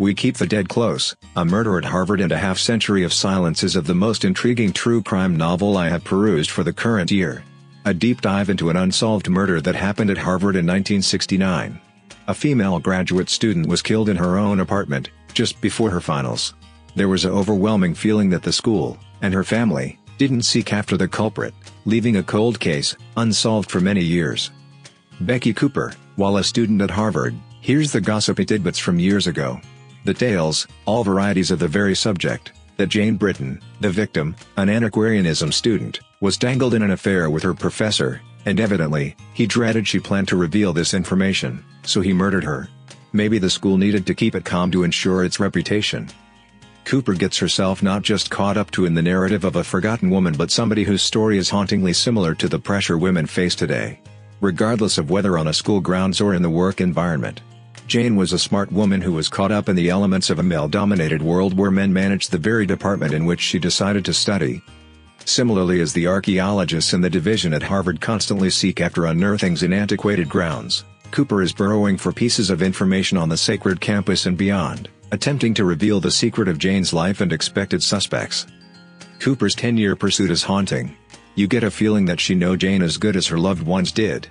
We Keep the Dead Close, A Murder at Harvard and a Half Century of Silence is of the most intriguing true crime novel I have perused for the current year. A deep dive into an unsolved murder that happened at Harvard in 1969. A female graduate student was killed in her own apartment, just before her finals. There was an overwhelming feeling that the school, and her family, didn't seek after the culprit, leaving a cold case, unsolved for many years. Becky Cooper, while a student at Harvard, hears the gossipy tidbits from years ago. The tales, all varieties of the very subject, that Jane Britton, the victim, an antiquarianism student, was tangled in an affair with her professor, and evidently, he dreaded she planned to reveal this information, so he murdered her. Maybe the school needed to keep it calm to ensure its reputation. Cooper gets herself not just caught up to in the narrative of a forgotten woman but somebody whose story is hauntingly similar to the pressure women face today. Regardless of whether on a school grounds or in the work environment. Jane was a smart woman who was caught up in the elements of a male-dominated world where men managed the very department in which she decided to study. Similarly as the archaeologists in the division at Harvard constantly seek after unearthings in antiquated grounds, Cooper is burrowing for pieces of information on the sacred campus and beyond, attempting to reveal the secret of Jane's life and expected suspects. Cooper's 10-year pursuit is haunting. You get a feeling that she know Jane as good as her loved ones did.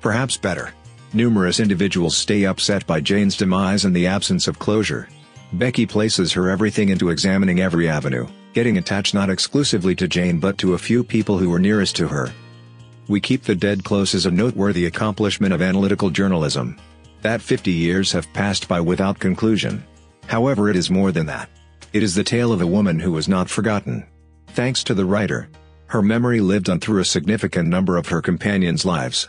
Perhaps better. Numerous individuals stay upset by Jane's demise and the absence of closure. Becky places her everything into examining every avenue, getting attached not exclusively to Jane but to a few people who were nearest to her. We Keep the Dead Close is a noteworthy accomplishment of analytical journalism. That 50 years have passed by without conclusion. However it is more than that. It is the tale of a woman who was not forgotten. Thanks to the writer. Her memory lived on through a significant number of her companions' lives.